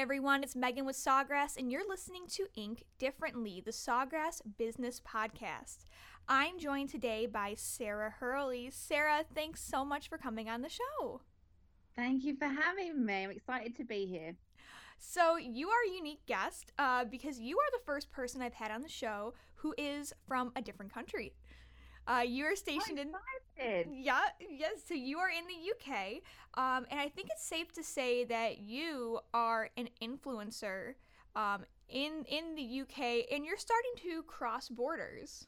everyone, it's Megan with Sawgrass, and you're listening to Ink Differently, the Sawgrass Business Podcast. I'm joined today by Sarah Hurley. Sarah, thanks so much for coming on the show. Thank you for having me. I'm excited to be here. So, you are a unique guest uh, because you are the first person I've had on the show who is from a different country. Uh, you are stationed in. Yeah, yes. So you are in the UK, um, and I think it's safe to say that you are an influencer um, in in the UK, and you're starting to cross borders.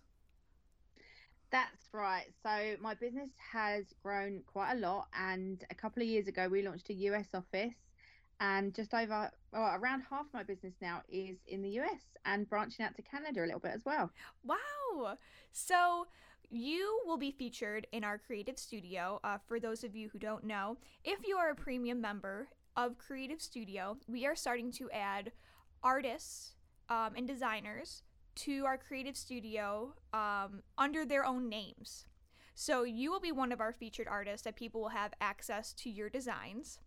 That's right. So my business has grown quite a lot, and a couple of years ago we launched a US office, and just over well, around half my business now is in the US and branching out to Canada a little bit as well. Wow. So you will be featured in our creative studio. Uh, for those of you who don't know, if you are a premium member of Creative Studio, we are starting to add artists um, and designers to our creative studio um, under their own names. So you will be one of our featured artists that people will have access to your designs.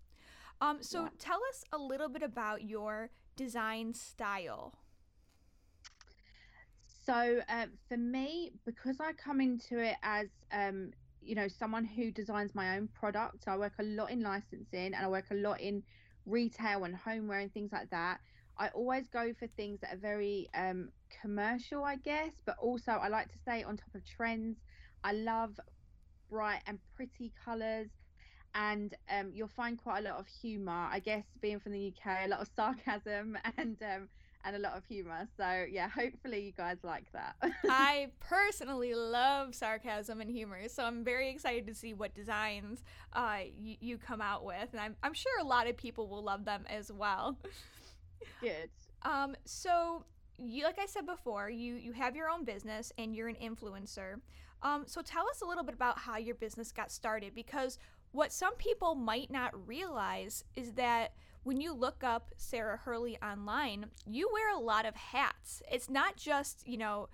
Um, so yeah. tell us a little bit about your design style. So uh, for me, because I come into it as um, you know someone who designs my own products, I work a lot in licensing and I work a lot in retail and homeware and things like that. I always go for things that are very um, commercial, I guess, but also I like to stay on top of trends. I love bright and pretty colours, and um, you'll find quite a lot of humour. I guess being from the UK, a lot of sarcasm and um, and a lot of humor. So, yeah, hopefully you guys like that. I personally love sarcasm and humor, so I'm very excited to see what designs uh, you, you come out with. And I'm, I'm sure a lot of people will love them as well. Good. Um, so, you, like I said before, you, you have your own business and you're an influencer. Um, so, tell us a little bit about how your business got started because what some people might not realize is that when you look up Sarah Hurley online, you wear a lot of hats. It's not just, you know,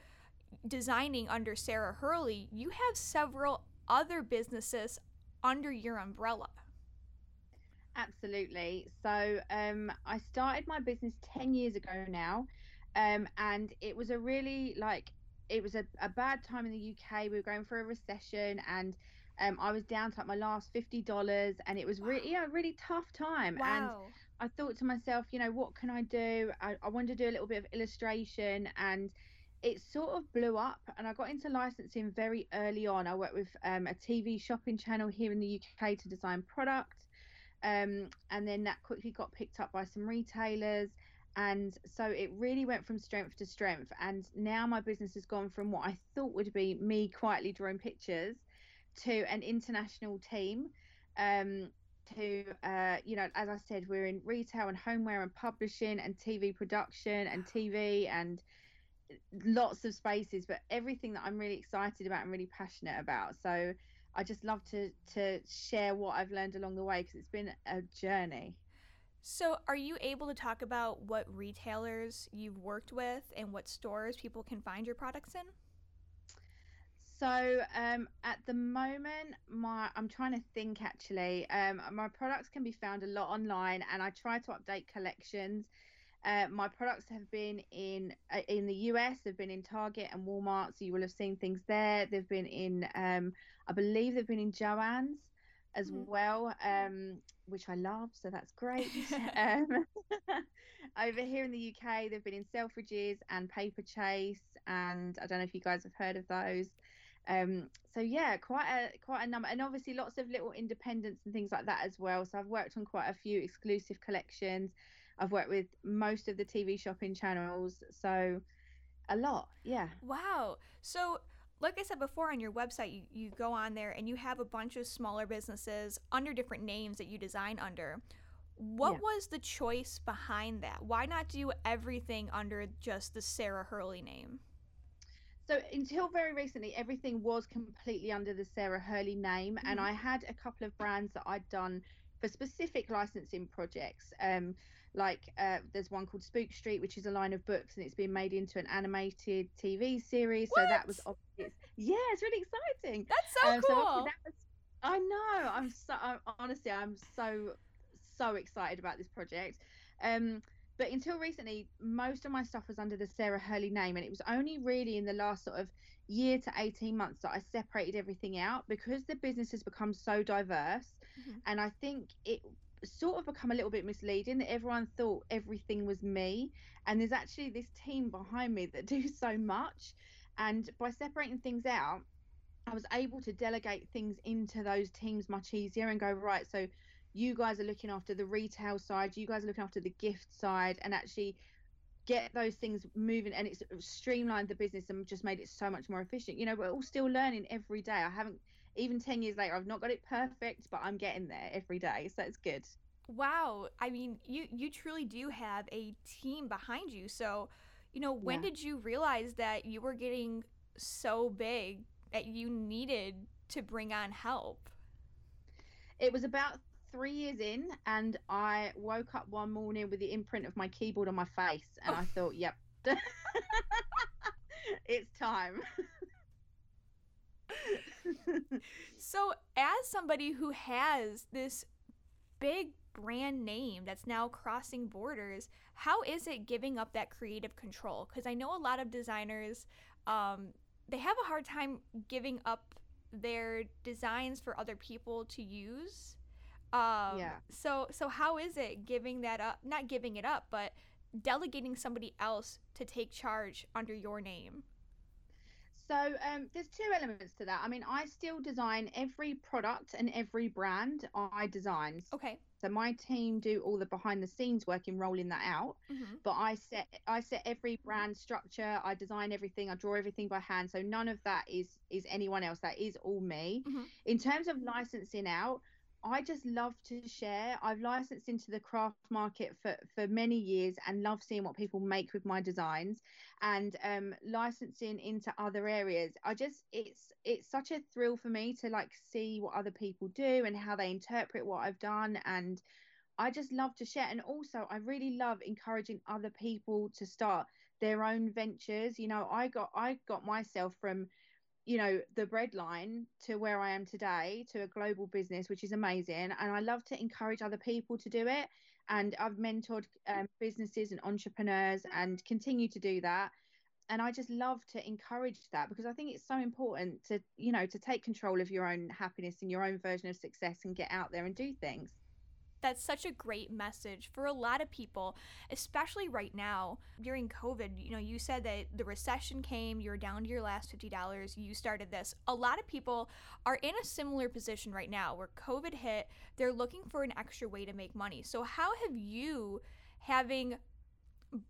designing under Sarah Hurley, you have several other businesses under your umbrella. Absolutely. So um, I started my business 10 years ago now. Um, and it was a really like, it was a, a bad time in the UK. We were going through a recession and um, I was down to like my last fifty dollars, and it was really, yeah, a really tough time. Wow. And I thought to myself, you know, what can I do? I, I wanted to do a little bit of illustration, and it sort of blew up. And I got into licensing very early on. I worked with um, a TV shopping channel here in the UK to design product, um, and then that quickly got picked up by some retailers. And so it really went from strength to strength. And now my business has gone from what I thought would be me quietly drawing pictures to an international team. Um, to uh, you know, as I said, we're in retail and homeware and publishing and TV production and TV and lots of spaces, but everything that I'm really excited about and really passionate about. So I just love to to share what I've learned along the way because it's been a journey. So, are you able to talk about what retailers you've worked with and what stores people can find your products in? So um, at the moment, my I'm trying to think actually. Um, my products can be found a lot online, and I try to update collections. Uh, my products have been in uh, in the US. They've been in Target and Walmart, so you will have seen things there. They've been in, um, I believe, they've been in Joann's as mm. well, um, which I love. So that's great. um, over here in the UK, they've been in Selfridges and Paperchase, and I don't know if you guys have heard of those. Um, so yeah, quite a quite a number, and obviously lots of little independents and things like that as well. So I've worked on quite a few exclusive collections. I've worked with most of the TV shopping channels, so a lot, yeah. Wow. So like I said before on your website, you, you go on there and you have a bunch of smaller businesses under different names that you design under. What yeah. was the choice behind that? Why not do everything under just the Sarah Hurley name? So until very recently, everything was completely under the Sarah Hurley name, mm-hmm. and I had a couple of brands that I'd done for specific licensing projects. Um, like uh, there's one called Spook Street, which is a line of books, and it's been made into an animated TV series. What? So that was obvious. Yeah, it's really exciting. That's so um, cool. So was, I know. I'm so I'm, honestly, I'm so so excited about this project. Um, but until recently, most of my stuff was under the Sarah Hurley name, and it was only really in the last sort of year to 18 months that I separated everything out because the business has become so diverse. Mm-hmm. And I think it sort of become a little bit misleading that everyone thought everything was me. And there's actually this team behind me that do so much. And by separating things out, I was able to delegate things into those teams much easier and go, right, so you guys are looking after the retail side, you guys are looking after the gift side, and actually get those things moving and it's streamlined the business and just made it so much more efficient. You know we're all still learning every day. I haven't even 10 years later i've not got it perfect but i'm getting there every day so it's good. Wow. I mean you you truly do have a team behind you. So you know when yeah. did you realize that you were getting so big that you needed to bring on help? It was about three years in and I woke up one morning with the imprint of my keyboard on my face and I thought, yep, it's time. so, as somebody who has this big brand name that's now crossing borders, how is it giving up that creative control? Because I know a lot of designers, um, they have a hard time giving up their designs for other people to use um, yeah. So so how is it giving that up? Not giving it up, but delegating somebody else to take charge under your name. So um, there's two elements to that. I mean, I still design every product and every brand I design. Okay. So my team do all the behind the scenes work in rolling that out. Mm-hmm. But I set I set every brand structure. I design everything. I draw everything by hand. So none of that is is anyone else. That is all me. Mm-hmm. In terms of licensing out, I just love to share. I've licensed into the craft market for, for many years and love seeing what people make with my designs and um, licensing into other areas. I just it's it's such a thrill for me to like see what other people do and how they interpret what I've done and I just love to share and also I really love encouraging other people to start their own ventures. You know, I got I got myself from you know the bread line to where i am today to a global business which is amazing and i love to encourage other people to do it. And i've mentored um, businesses and entrepreneurs and continue to do that. And i just love to encourage that because i think it's so important to you know to take control of your own happiness and your own version of success and get out there and do things that's such a great message for a lot of people, especially right now during COVID. You know, you said that the recession came, you're down to your last $50, you started this. A lot of people are in a similar position right now where COVID hit, they're looking for an extra way to make money. So, how have you, having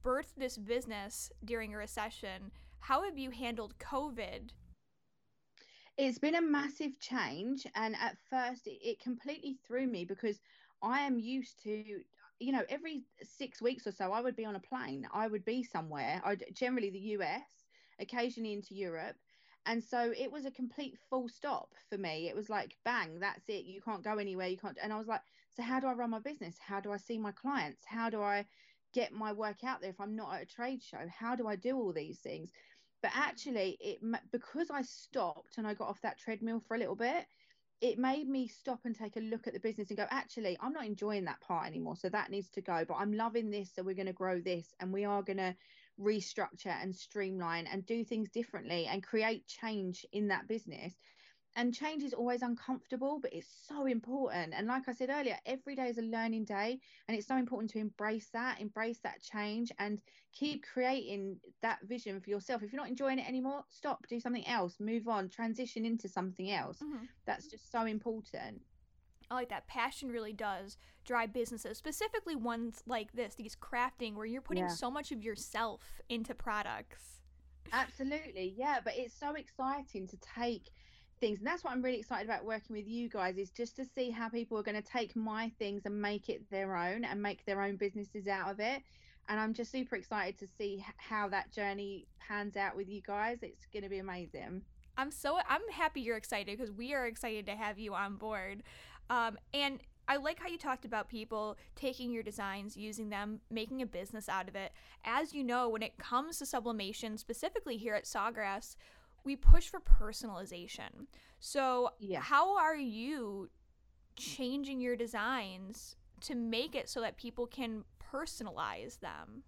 birthed this business during a recession, how have you handled COVID it's been a massive change and at first it, it, completely threw me because I am used to, you know, every six weeks or so, I would be on a plane. I would be somewhere. I generally the US, occasionally into Europe, and so it was a complete full stop for me. It was like, bang, that's it. You can't go anywhere. You can't. And I was like, so how do I run my business? How do I see my clients? How do I get my work out there if I'm not at a trade show? How do I do all these things? But actually, it because I stopped and I got off that treadmill for a little bit it made me stop and take a look at the business and go, actually, I'm not enjoying that part anymore. So that needs to go. But I'm loving this. So we're going to grow this and we are going to restructure and streamline and do things differently and create change in that business and change is always uncomfortable but it's so important and like i said earlier every day is a learning day and it's so important to embrace that embrace that change and keep creating that vision for yourself if you're not enjoying it anymore stop do something else move on transition into something else mm-hmm. that's just so important I like that. Passion really does drive businesses, specifically ones like this, these crafting, where you're putting yeah. so much of yourself into products. Absolutely, yeah. But it's so exciting to take things and that's what i'm really excited about working with you guys is just to see how people are going to take my things and make it their own and make their own businesses out of it. And i'm just super excited to see how that journey pans out with you guys. It's going to be amazing. I'm so i'm happy you're excited because we are excited to have you on board. Um, and I like how you talked about people taking your designs, using them, making a business out of it. As you know, when it comes to sublimation, specifically here at Sawgrass, we push for personalization. So, yeah. how are you changing your designs to make it so that people can personalize them?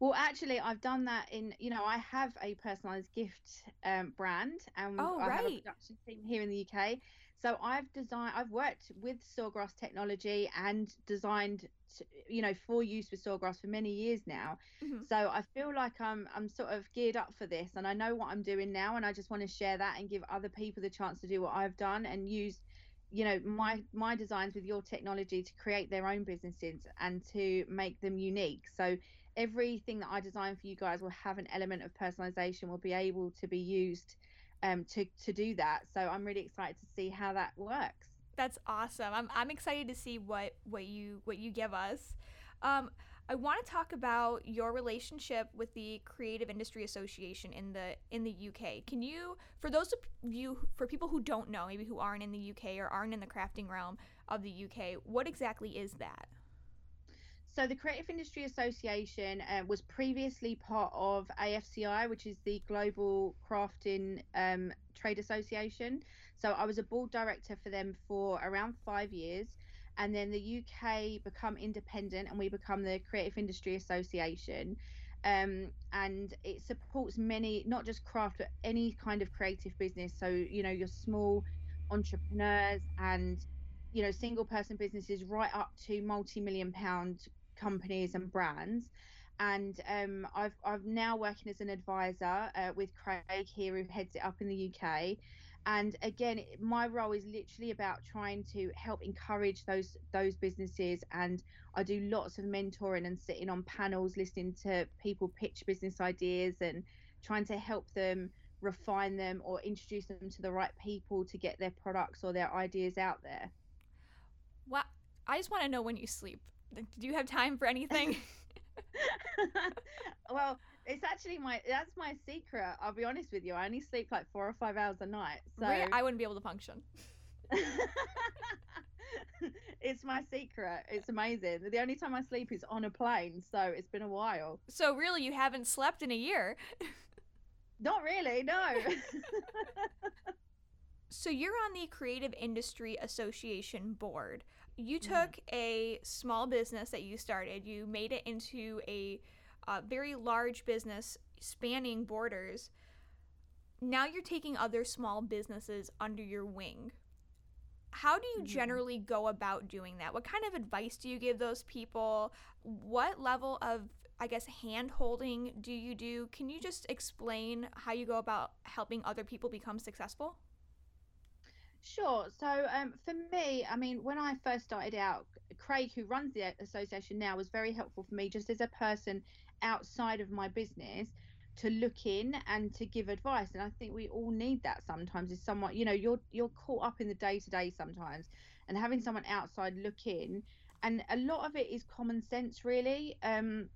Well, actually, I've done that in, you know, I have a personalized gift um, brand and Oh, I have a production team here in the UK. So I've designed, I've worked with Sawgrass technology and designed, t- you know, for use with Sawgrass for many years now. Mhm. So I feel like I'm, I'm sort of geared up for this and I know what I'm doing now. And I just want to share that and give other people the chance to do what I've done and use you know my my designs with your technology to create their own businesses and to make them unique so everything that I design for you guys will have an element of personalization, will be able to be used um, to to do that. So I'm really excited to see how that works. That's awesome. I'm I'm excited to see what what you what you give us. Um, I want to talk about your relationship with the Creative Industry Association in the in the UK. Can you, for those of you, for people who don't know, maybe who aren't in the UK or aren't in the crafting realm of the UK, what exactly is that? So the Creative Industry Association uh, was previously part of AFCI, which is the Global Crafting um, Trade Association. So I was a board director for them for around five years. And then the UK become independent and we become the Creative Industry Association. Um, and it supports many, not just craft, but any kind of creative business. So, you know, your small entrepreneurs and you know single person businesses right up to multi-million pound companies and brands. And um, I've I've now working as an advisor uh, with Craig here who heads it up in the UK and again my role is literally about trying to help encourage those those businesses. And I do lots of mentoring and sitting on panels listening to people pitch business ideas and trying to help them refine them or introduce them to the right people to get their products or their ideas out there. What I just want to know when you sleep. Do you have time for anything? well, it's actually my that's my secret. I'll be honest with you. I only sleep like four or five hours a night. So Really? I wouldn't be able to function. it's my secret. It's amazing. The only time I sleep is on a plane, so it's been a while. So really, you haven't slept in a year. Not really, no. So you're on the Creative Industry Association board. You took a small business that you started, you made it into a uh, very large business spanning borders. Now you're taking other small businesses under your wing. How do you Mhm. generally go about doing that? What kind of advice do you give those people? What level of, I guess, hand holding do you do? Can you just explain how you go about helping other people become successful? Sure. So um, for me, I mean, when I first started out, Craig, who runs the association now, was very helpful for me just as a person outside of my business to look in and to give advice. And I think we all need that sometimes. Is someone, you know, you're you're caught up in the day to day sometimes, and having someone outside look in, and a lot of it is common sense, really. Um,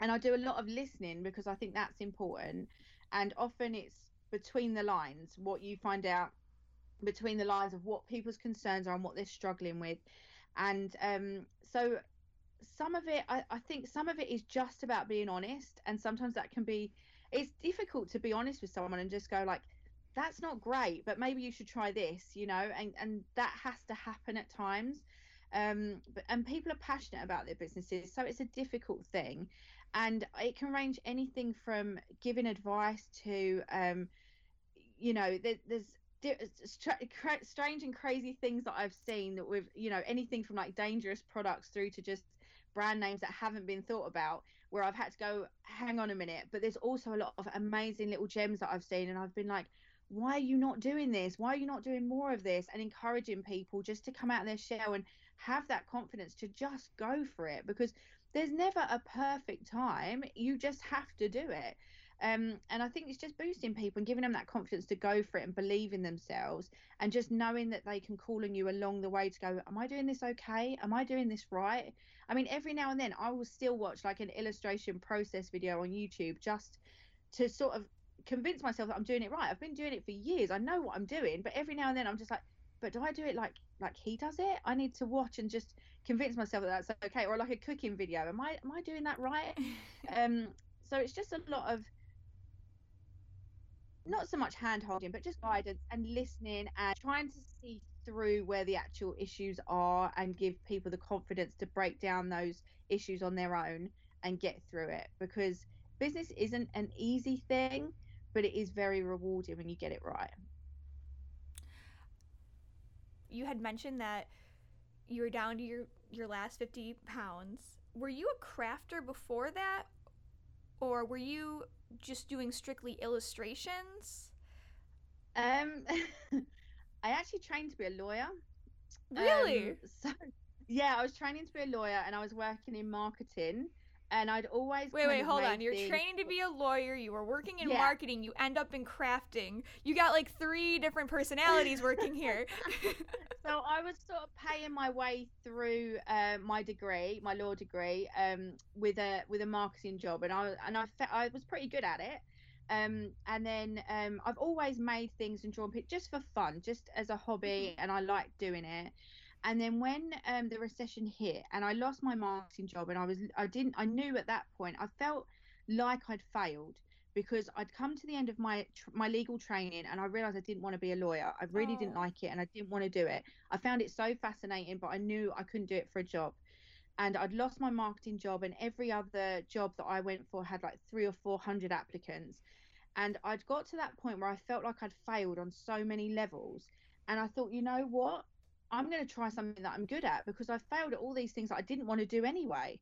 and I do a lot of listening because I think that's important. And often it's between the lines what you find out between the lines of what people's concerns are and what they're struggling with. And um, so some of it, I, I think some of it is just about being honest. And sometimes that can be, it's difficult to be honest with someone and just go like, that's not great, but maybe you should try this, you know, and, and that has to happen at times. Um, but, and people are passionate about their businesses, so it's a difficult thing. And it can range anything from giving advice to, um, you know, there, there's Uh, strange and crazy things that I've seen that with you know anything from like dangerous products through to just brand names that haven't been thought about where I've had to go hang on a minute but there's also a lot of amazing little gems that I've seen and I've been like why are you not doing this? Why are you not doing more of this? and encouraging people just to come out of their shell and have that confidence to just go for it because there's never a perfect time you just have to do it um, and I think it's just boosting people and giving them that confidence to go for it and believe in themselves and just knowing that they can call on you along the way to go, Am I doing this okay? Am I doing this right? I mean, every now and then I will still watch like an illustration process video on YouTube just to sort of convince myself that I'm doing it right. I've been doing it for years. I know what I'm doing, but every now and then I'm just like, but do I do it like like he does it? I need to watch and just convince myself that that's okay. Or like a cooking video. Am I am I doing that right? um so it's just a lot of not so much hand holding, but just guidance and listening and trying to see through where the actual issues are and give people the confidence to break down those issues on their own and get through it. Because business isn't an easy thing but it is very rewarding when you get it right. You had mentioned that you were down to your your last 50 pounds. Were you a crafter before that? Or were you just doing strictly illustrations? Um i actually trained to be a lawyer. Really? Um, so yeah i was training to be a lawyer and i was working in marketing and I'd always wait, wait, hold on. You're things... training to be a lawyer. You were working in yeah. marketing. You end up in crafting. You got like three different personalities working here. so I was sort of paying my way through uh, my degree, my law degree, um, with a with a marketing job, and I and I fe- I was pretty good at it. Um, and then um, I've always made things and drawn pictures just for fun, just as a hobby, mm-hmm. and I like doing it. And then when um, the recession hit and I lost my marketing job and I was I didn't I knew at that point I felt like I'd failed because I'd come to the end of my my legal training and I realized I didn't want to be a lawyer. I really oh. didn't like it and I didn't want to do it. I found it so fascinating, but I knew I couldn't do it for a job. And I'd lost my marketing job and every other job that I went for had like three or four hundred applicants. And I'd got to that point where I felt like I'd failed on so many levels. And I thought, you know what? I'm going to try something that I'm good at because I failed at all these things that I didn't want to do anyway.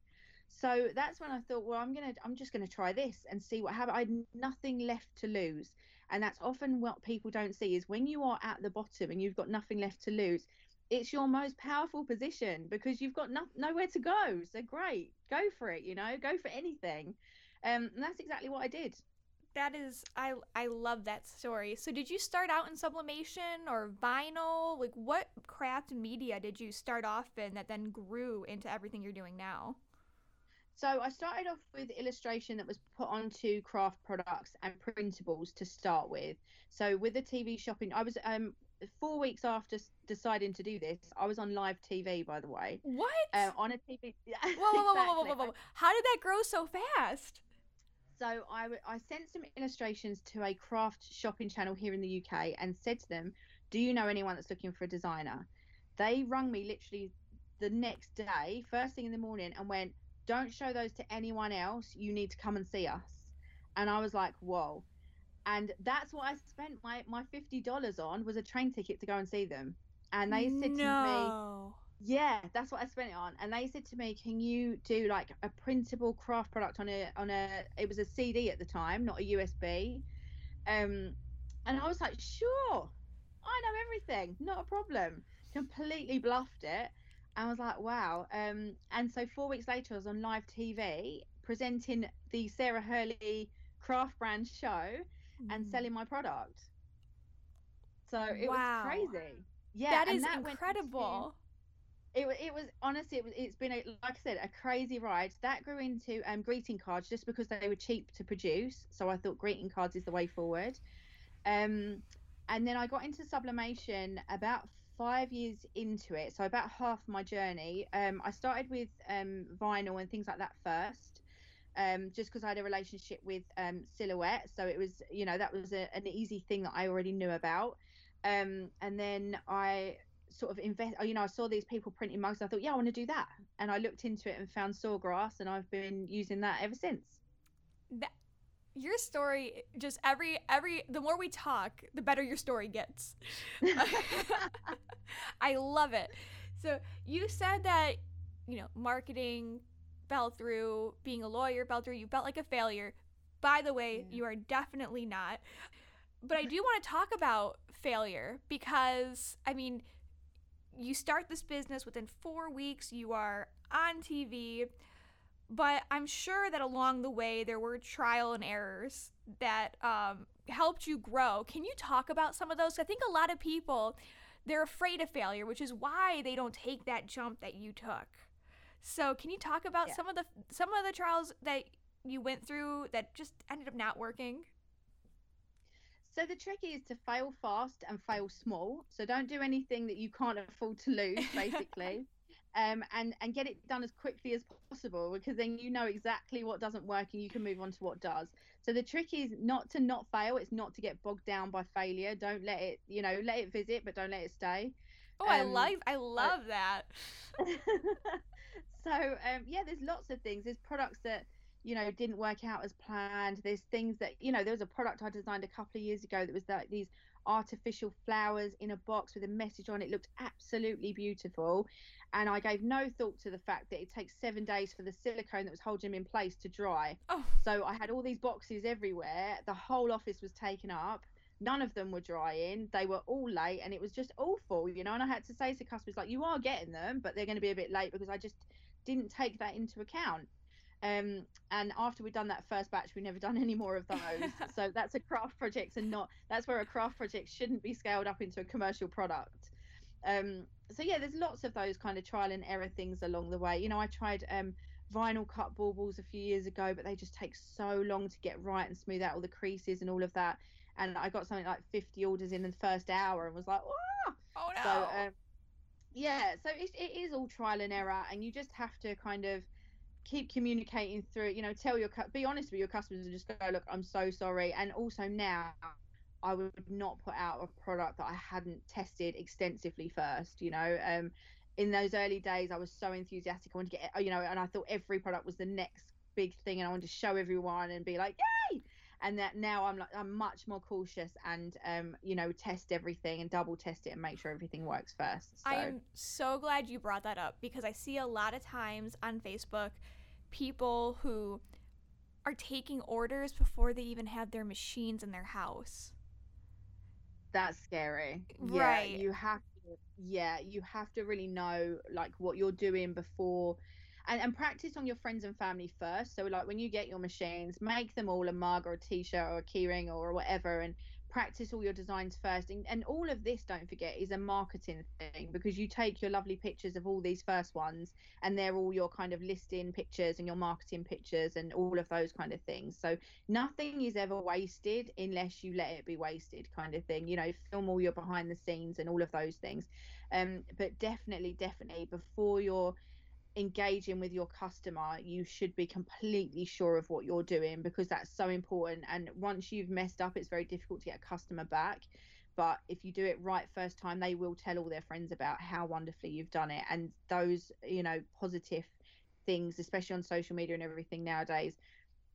So that's when I thought, well, I'm gonna, I'm just gonna try this and see what happens. I had nothing left to lose, and that's often what people don't see is when you are at the bottom and you've got nothing left to lose. It's your most powerful position because you've got no, nowhere to go. So great, go for it. You know, go for anything. Um, and that's exactly what I did that is I I love that story. So did you start out in sublimation or vinyl? Like what craft media did you start off in that then grew into everything you're doing now? So I started off with illustration that was put onto craft products and printables to start with. So with the TV shopping, I was um four weeks after deciding to do this, I was on live TV. By the way, what uh, on a TV? whoa, whoa, whoa, whoa, whoa, whoa, whoa! How did that grow so fast? So I, I sent some illustrations to a craft shopping channel here in the UK and said to them, Do you know anyone that's looking for a designer? They rung me literally the next day, first thing in the morning, and went, Don't show those to anyone else. You need to come and see us. And I was like, Whoa. And that's what I spent my, my $50 on was a train ticket to go and see them. And they said no. to me, yeah, that's what I spent it on. And they said to me, "Can you do like a printable craft product on a on a? It was a CD at the time, not a USB." Um, and I was like, "Sure, I know everything, not a problem." Completely bluffed it. I was like, "Wow." Um, and so four weeks later, I was on live TV presenting the Sarah Hurley craft brand show mm. and selling my product. So it wow. was crazy. Yeah, that is that incredible it, it was honestly it was, it's been a, like i said a crazy ride. That grew into um, greeting cards just because they were cheap to produce so i thought greeting cards is the way forward. Um, and then i got into sublimation about five years into it so about half my journey. Um, i started with um, vinyl and things like that first um, just because I had a relationship with um, silhouette, so it was, you know, that was a, an easy thing that I already knew about. And then I sort of invest oh, you know i saw these people printing mugs i thought yeah i want to do that. And i looked into it and found sawgrass and i've been using that ever since. That your story just every every the more we talk the better your story gets. I love it. So you said that you know marketing fell through being a lawyer fell through you felt like a failure. By the way yeah. you are definitely not. But i do want to talk about failure because i mean you start this business within four weeks, you are on TV, but I'm sure that along the way there were trial and errors that um, helped you grow. Can you talk about some of those? I think a lot of people they're afraid of failure, which is why they don't take that jump that you took. So, can you talk about yeah. some of the some of the trials that you went through that just ended up not working? So the trick is to fail fast and fail small. So don't do anything that you can't afford to lose, basically. um, and and get it done as quickly as possible because then you know exactly what doesn't work and you can move on to what does. So the trick is not to not fail. It's not to get bogged down by failure. Don't let it, you know, let it visit, but don't let it stay. Oh, I love I love that. so um, yeah, there's lots of things. There's products that you know didn't work out as planned. There's things that you know there was a product I designed a couple of years ago that was like these artificial flowers in a box with a message on it. Looked absolutely beautiful, and I gave no thought to the fact that it takes seven days for the silicone that was holding them in place to dry. Oh. So I had all these boxes everywhere. The whole office was taken up. None of them were drying. They were all late, and it was just awful, you know. And I had to say to customers like, "You are getting them, but they're going to be a bit late because I just didn't take that into account." Um, and after we'd done that first batch, we never done any more of those. so that's a craft project, and not that's where a craft project shouldn't be scaled up into a commercial product. Um, so yeah, there's lots of those kind of trial and error things along the way. You know, I tried um, vinyl cut baubles a few years ago, but they just take so long to get right and smooth out all the creases and all of that. And I got something like 50 orders in the first hour and was like, oh no. So um, yeah, so it, it is all trial and error, and you just have to kind of keep communicating through. You know, tell your be honest with your customers and just go, look, I'm so sorry. And also now I would not put out a product that I hadn't tested extensively first. You know, um, in those early days, I was so enthusiastic. I wanted to get, you know, and I thought every product was the next big thing, and I wanted to show everyone and be like, yay! And that now I'm like, I'm much more cautious and, um, you know, test everything and double test it and make sure everything works first. So. I'm so glad you brought that up because I see a lot of times on Facebook people who are taking orders before they even have their machines in their house that's scary. Right. Yeah, you have to yeah, you have to really know like what you're doing before and, and practice on your friends and family first. So like when you get your machines, make them all a mug or a t-shirt or a keyring or whatever and practice all your designs first and, and all of this don't forget is a marketing thing because you take your lovely pictures of all these first ones and they're all your kind of listing pictures and your marketing pictures and all of those kind of things. So nothing is ever wasted unless you let it be wasted kind of thing you know film all your behind the scenes and all of those things. Um but definitely definitely before you're engaging with your customer, you should be completely sure of what you're doing because that's so important. And once you've messed up, it's very difficult to get a customer back. But if you do it right first time, they will tell all their friends about how wonderfully you've done it. And those, you know, positive things, especially on social media and everything nowadays,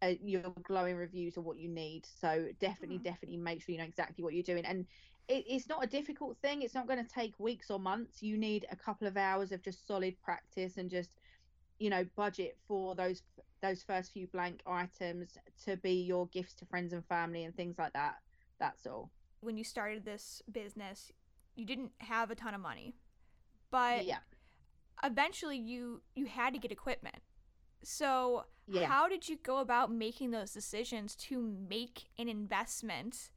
uh, your glowing reviews are what you need. So definitely, mm. definitely make sure you know exactly what you're doing. And it, it's not a difficult thing. It's not going to take weeks or months. You need a couple of hours of just solid practice and just, you know, budget for those those first few blank items to be your gifts to friends and family and things like that. That's all. When you started this business, you didn't have a ton of money, but yeah. eventually you you had to get equipment. So, yeah. how did you go about making those decisions to make an investment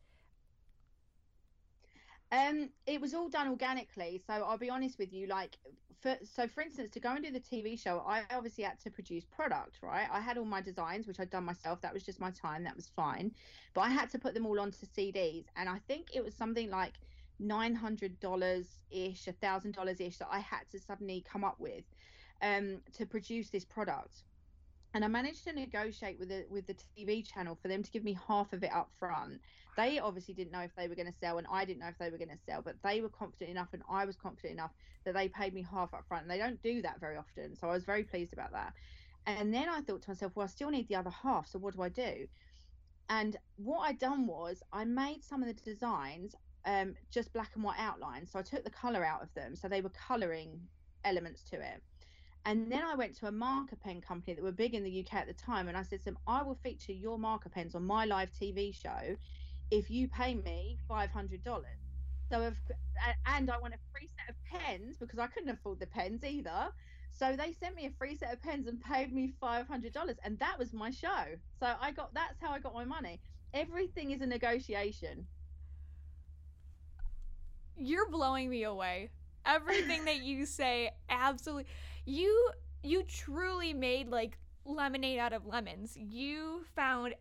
um, it was all done organically. So I'll be honest with you, like, for, so for instance, to go and do the TV show, I obviously had to produce product, right? I had all my designs, which I'd done myself. That was just my time. That was fine. But I had to put them all onto CDs, and I think it was something like nine hundred dollars ish, a thousand dollars ish that I had to suddenly come up with um, to produce this product. And I managed to negotiate with the with the TV channel for them to give me half of it up front they obviously didn't know if they were going to sell and I didn't know if they were going to sell, but they were confident enough and I was confident enough that they paid me half up front. And they don't do that very often. So I was very pleased about that. And then I thought to myself, well, I still need the other half. So what do I do? And what I'd done was I made some of the designs um, just black and white outlines. So I took the color out of them. So they were coloring elements to it. And then I went to a marker pen company that were big in the UK at the time. And I said to them, I will feature your marker pens on my live TV show if you pay me $500. So, if, and I want a free set of pens because I couldn't afford the pens either. So they sent me a free set of pens and paid me $500. And that was my show. So I got, that's how I got my money. Everything is a negotiation. You're blowing me away. Everything that you say, absolutely. You, you truly made like lemonade out of lemons. You found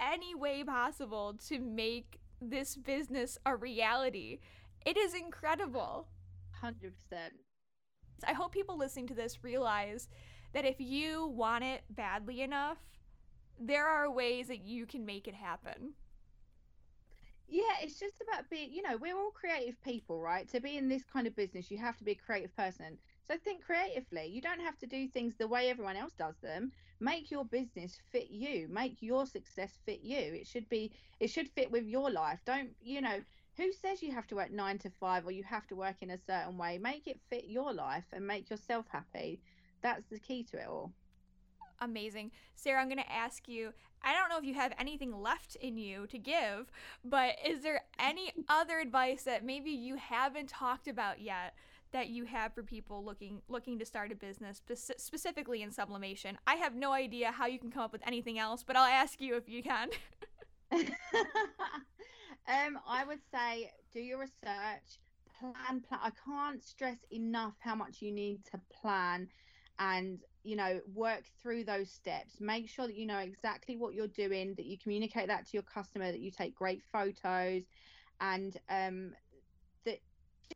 any way possible to make this business a reality. It is incredible. 100%. I hope people listening to this realize that if you want it badly enough, there are ways that you can make it happen. yeah, it's just about being, you know, we're all creative people, right? To be in this kind of business, you have to be a creative person. So think creatively. You don't have to do things the way everyone else does them. Make your business fit you. Make your success fit you. It should be it should fit with your life. Don't, you know, who says you have to work 9 to 5 or you have to work in a certain way? Make it fit your life and make yourself happy. That's the key to it all. Amazing. Sarah, I'm going to ask you I don't know if you have anything left in you to give, but is there any other advice that maybe you haven't talked about yet that you have for people looking looking to start a business spe- specifically in sublimation? I have no idea how you can come up with anything else, but I'll ask you if you can. um, I would say do your research, plan, plan. I can't stress enough how much you need to plan and you know work through those steps make sure that you know exactly what you're doing that you communicate that to your customer that you take great photos and um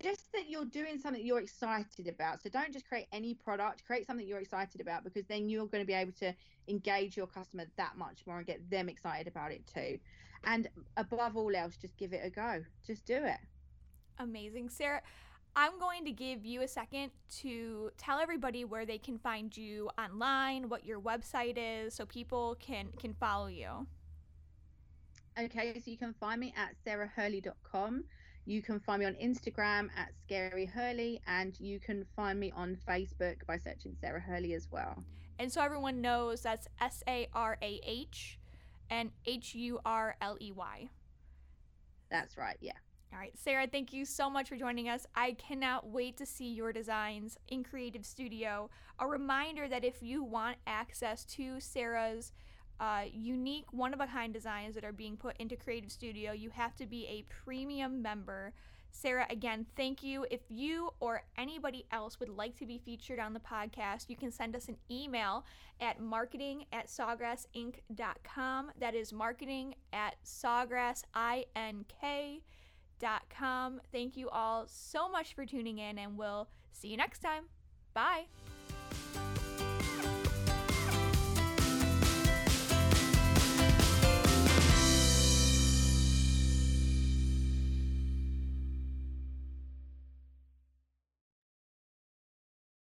just that you're doing something you're excited about. So don't just create any product create something you're excited about because then you're going to be able to engage your customer that much more and get them excited about it too. And above all else just give it a go. Just do it. Amazing. Sarah I'm going to give you a second to tell everybody where they can find you online, what your website is, so people can can follow you. Okay, so you can find me at sarahhurley.com. You can find me on Instagram at Scary Hurley, and you can find me on Facebook by searching Sarah Hurley as well. And so everyone knows that's S A R A H and H U R L E Y. That's right, yeah. All right, Sarah, thank you so much for joining us. I cannot wait to see your designs in Creative Studio. A reminder that if you want access to Sarah's uh, unique, one of a kind designs that are being put into Creative Studio, you have to be a premium member. Sarah, again, thank you. If you or anybody else would like to be featured on the podcast, you can send us an email at marketing at sawgrassink.com. That is marketing at sawgrassink.com com. Thank you all so much for tuning in, and we'll see you next time. Bye.